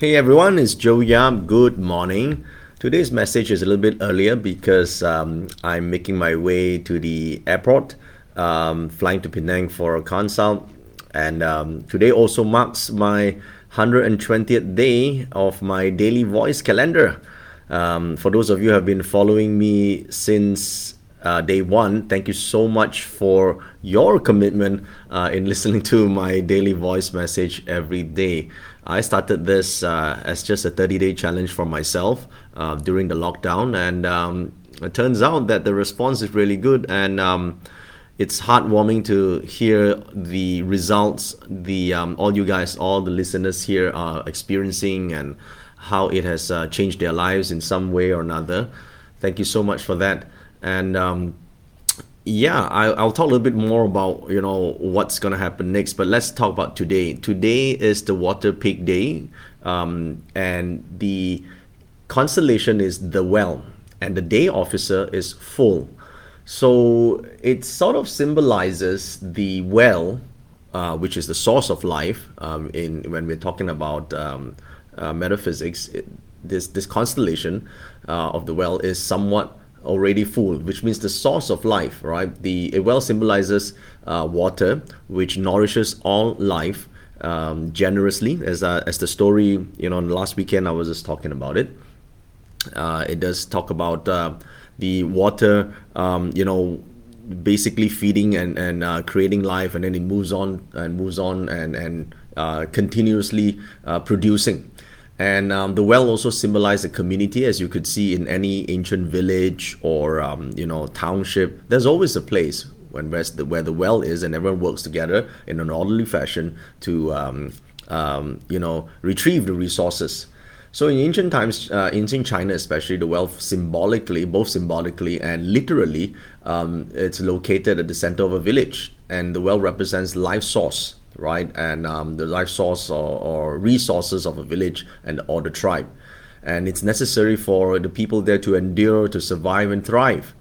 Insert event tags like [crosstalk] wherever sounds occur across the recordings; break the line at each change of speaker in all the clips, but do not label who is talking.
Hey everyone, it's Joey Yap. Good morning. Today's message is a little bit earlier because um, I'm making my way to the airport, um, flying to Penang for a consult. And um, today also marks my 120th day of my daily voice calendar. Um, for those of you who have been following me since uh, day one, thank you so much for your commitment uh, in [laughs] listening to my daily voice message every day. I started this uh, as just a 30 day challenge for myself uh, during the lockdown, and um, it turns out that the response is really good. And um, it's heartwarming to hear the results the um, all you guys, all the listeners here are experiencing, and how it has uh, changed their lives in some way or another. Thank you so much for that. And um, yeah, I, will talk a little bit more about you know what's gonna happen next. But let's talk about today. Today is the Water Pig Day, um, and the constellation is the Well, and the day officer is Full. So it sort of symbolizes the well, uh, which is the source of life. Um, in when we're talking about um, uh, metaphysics, it, this this constellation uh, of the well is somewhat already full, which means the source of life, right? The a well symbolizes uh, water, which nourishes all life um, generously. As uh, as the story, you know, last weekend I was just talking about it. Uh, it does talk about uh, the water, um, you know, basically feeding and and uh, creating life, and then it moves on and moves on and and uh, continuously producing. And um, the well also symbolized a community, as you could see in any ancient village or um, you know township. There's always a place when the, where the well is, and everyone works together in an orderly fashion to um, um, you know retrieve the resources. So in ancient times, uh, ancient China especially, the well symbolically, both symbolically and literally, um, it's located at the center of a village, and the well represents life source right? And um, the life source or, or, resources of a village and or the tribe. And it's necessary for the people there to endure, to survive, and thrive.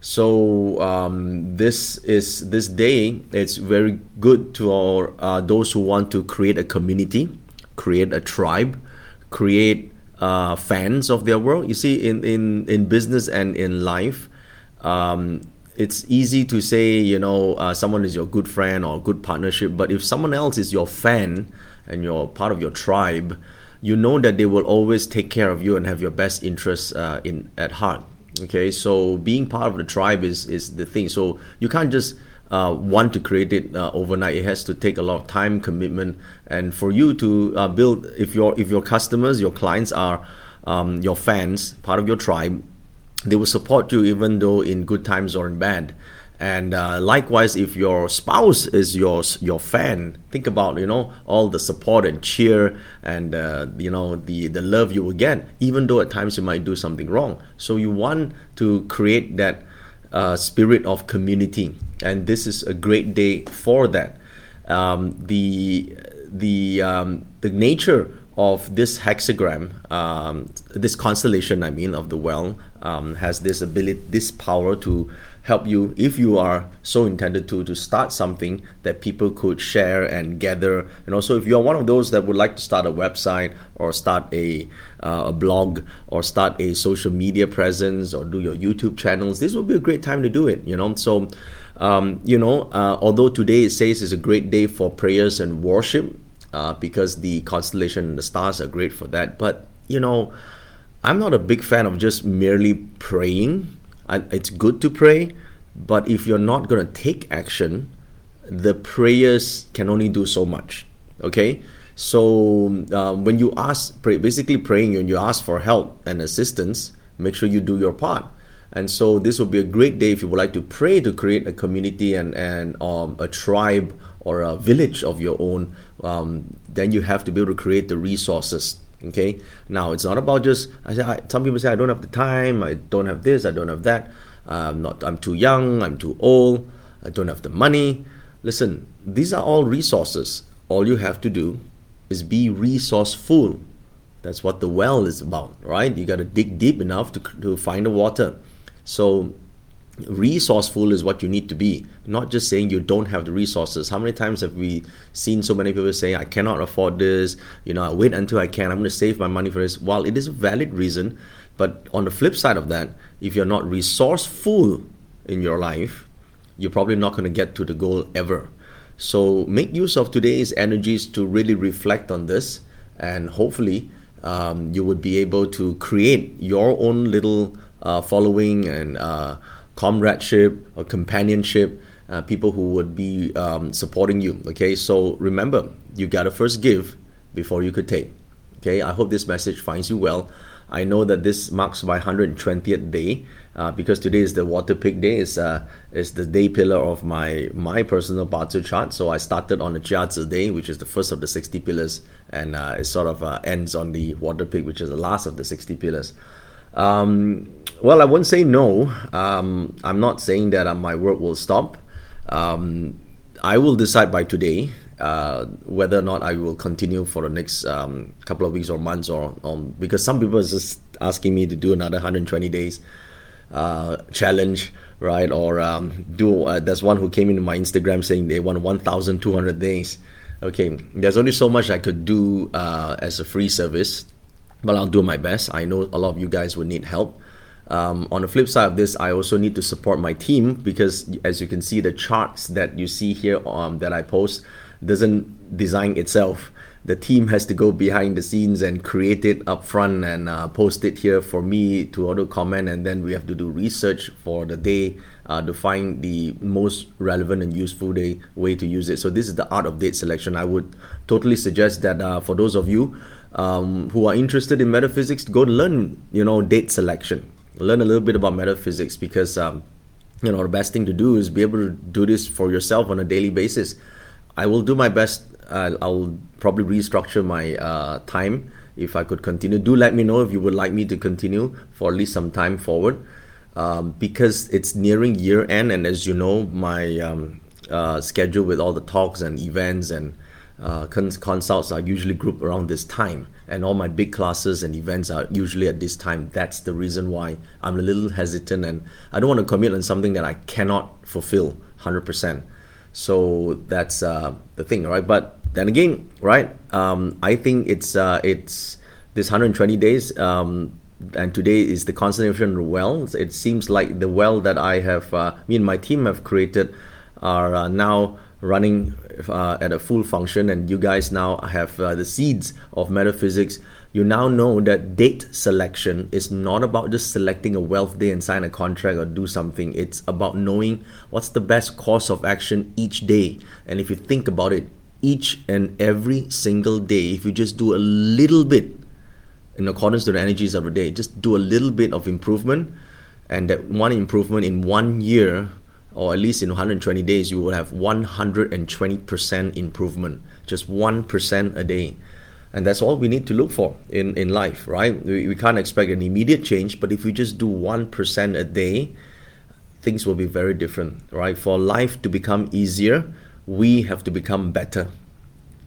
So um, this is this day. It's very good to our uh, those who want to create a community, create a tribe, create uh, fans of their world. You see, in in in business and in life, um, it's easy to say you know uh, someone is your good friend or good partnership but if someone else is your fan and you're part of your tribe you know that they will always take care of you and have your best interests uh, in at heart. Okay so being part of the tribe is is the thing. So you can't just uh, want to create it uh, overnight. It has to take a lot of time commitment and for you to uh, build if your if your customers your clients are um, your fans part of your tribe they will support you even though in good times or in bad. And uh, likewise if your spouse is your your fan think about you know all the support and cheer and uh, you know the the love you will get even though at times you might do something wrong. So you want to create that uh, spirit of community and this is a great day for that. Um, the the um, the nature of this hexagram, um, this constellation, I mean, of the well, um, has this ability, this power to help you, if you are so intended to, to start something that people could share and gather. And also, if you're one of those that would like to start a website or start a, uh, a blog or start a social media presence or do your YouTube channels, this would be a great time to do it, you know. So, um, you know, uh, although today it says it's a great day for prayers and worship, uh, because the constellation and the stars are great for that. But you know, I'm not a big fan of just merely praying. I, it's good to pray, but if you're not going to take action, the prayers can only do so much. Okay, so uh, when you ask, pray, basically praying, and you ask for help and assistance, make sure you do your part. And so this will be a great day if you would like to pray to create a community and and um, a tribe or a village of your own, um, then you have to be able to create the resources. Okay. Now it's not about just. I say I, some people say I don't have the time. I don't have this. I don't have that. I'm not. I'm too young. I'm too old. I don't have the money. Listen, these are all resources. All you have to do is be resourceful. That's what the well is about, right? You got to dig deep enough to, to find the water. So resourceful is what you need to be. Not just saying you don't have the resources. How many times have we seen so many people say i cannot afford this. You know i wait until i can. I'm going to save my money for this. While it is a valid reason but on the flip side of that if you're not resourceful in your life you're probably not going to get to the goal ever. So make use of today's energies to really reflect on this and hopefully um, you would be able to create your own little uh, following and uh, comradeship or companionship, uh, people who would be um, supporting you. Okay, so remember, you gotta first give before you could take. Okay, I hope this message finds you well. I know that this marks my 120th day uh, because today is the water pig day. Is uh, is the day pillar of my my personal Bazi chart. So I started on the Jiazi day, which is the first of the 60 pillars, and uh, it sort of uh, ends on the water pig, which is the last of the 60 pillars. Um, well, I won't say no. Um, I'm not saying that uh, my work will stop. Um, I will decide by today uh, whether or not I will continue for the next um, couple of weeks or months, or, because some people are just asking me to do another 120 days uh, challenge, right? Or um, do uh, there's one who came into my Instagram saying they want 1,200 days. Okay, there's only so much I could do uh, as a free service but I'll do my best. I know a lot of you guys would need help. Um, on the flip side of this, I also need to support my team because, as you can see, the charts that you see here um, that I post doesn't design itself. The team has to go behind the scenes and create it up front and uh, post it here for me to auto comment, and then we have to do research for the day uh, to find the most relevant and useful day way to use it. So this is the art of date selection. I would totally suggest that uh, for those of you um, who are interested in metaphysics go learn you know date selection learn a little bit about metaphysics because um, you know the best thing to do is be able to do this for yourself on a daily basis. I will do my best. Uh, i'll probably restructure my uh, time if i could continue. Do let me know if you would like me to continue for at least some time forward um, because it's nearing year end and as you know my um, uh, schedule with all the talks and events and uh, consults are usually grouped around this time and all my big classes and events are usually at this time. That's the reason why i'm a little hesitant and i don't want to commit on something that i cannot fulfill 100% so that's uh, the thing right? But then again right um, i think it's uh, it's this 120 days um, and today is the constellation well it seems like the well that i have uh, me and my team have created are uh, now running uh, at a full function and you guys now have uh, the seeds of metaphysics you now know that date selection is not about just selecting a wealth day and sign a contract or do something. It's about knowing what's the best course of action each day. And if you think about it each and every single day if you just do a little bit in accordance to the energies of the day just do a little bit of improvement and that one improvement in one year or at least in 120 days, you will have 120% improvement, just 1% a day. And that's all we need to look for in, in life, right? We, we can't expect an immediate change, but if we just do 1% a day, things will be very different, right? For life to become easier, we have to become better.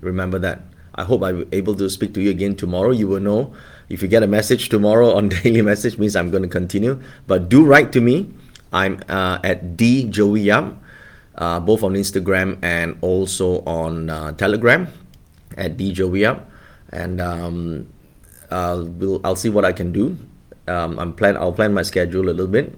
Remember that. I hope I'm able to speak to you again tomorrow. You will know if you get a message tomorrow on [laughs] daily message means I'm going to continue. But do write to me I'm uh, at D Joey Yap, uh, both on Instagram and also on uh, Telegram at D Joey Yap, and um, I'll we'll, I'll see what I can do. Um, I'm plan I'll plan my schedule a little bit,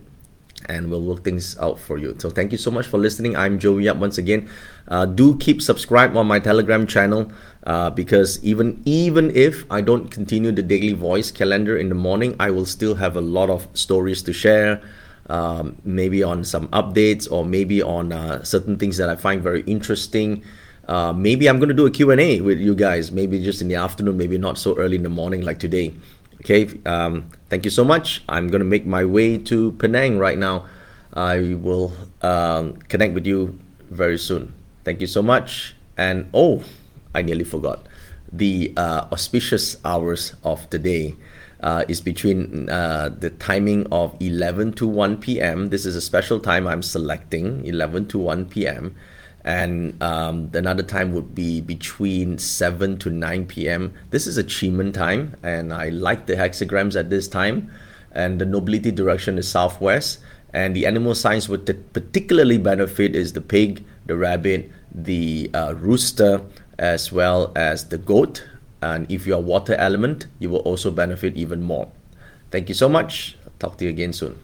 and we'll work things out for you. So thank you so much for listening. I'm Joey Yap once again. Uh, do keep subscribed on my Telegram channel. Uh, because even even if I don't continue the daily voice calendar in the morning, I will still have a lot of stories to share, um, maybe on some updates or maybe on uh, certain things that I find very interesting. Uh, maybe I'm going to do a Q&A with you guys, maybe just in the afternoon, maybe not so early in the morning like today. Okay, um, thank you so much. I'm going to make my way to Penang right now. I will um, connect with you very soon. Thank you so much. And oh, I nearly forgot the uh, auspicious hours of the day uh, is between uh, the timing of 11 to 1 p.m. This is a special time I'm selecting, 11 to 1 p.m. And um, another time would be between 7 to 9 p.m. This is a Qi Men time, and I like the hexagrams at this time. And the nobility direction is southwest. And the animal signs would particularly benefit is the pig, the rabbit, the uh, rooster, as well as the goat. And if you are water element, you will also benefit even more. Thank you so much. Talk to you again soon.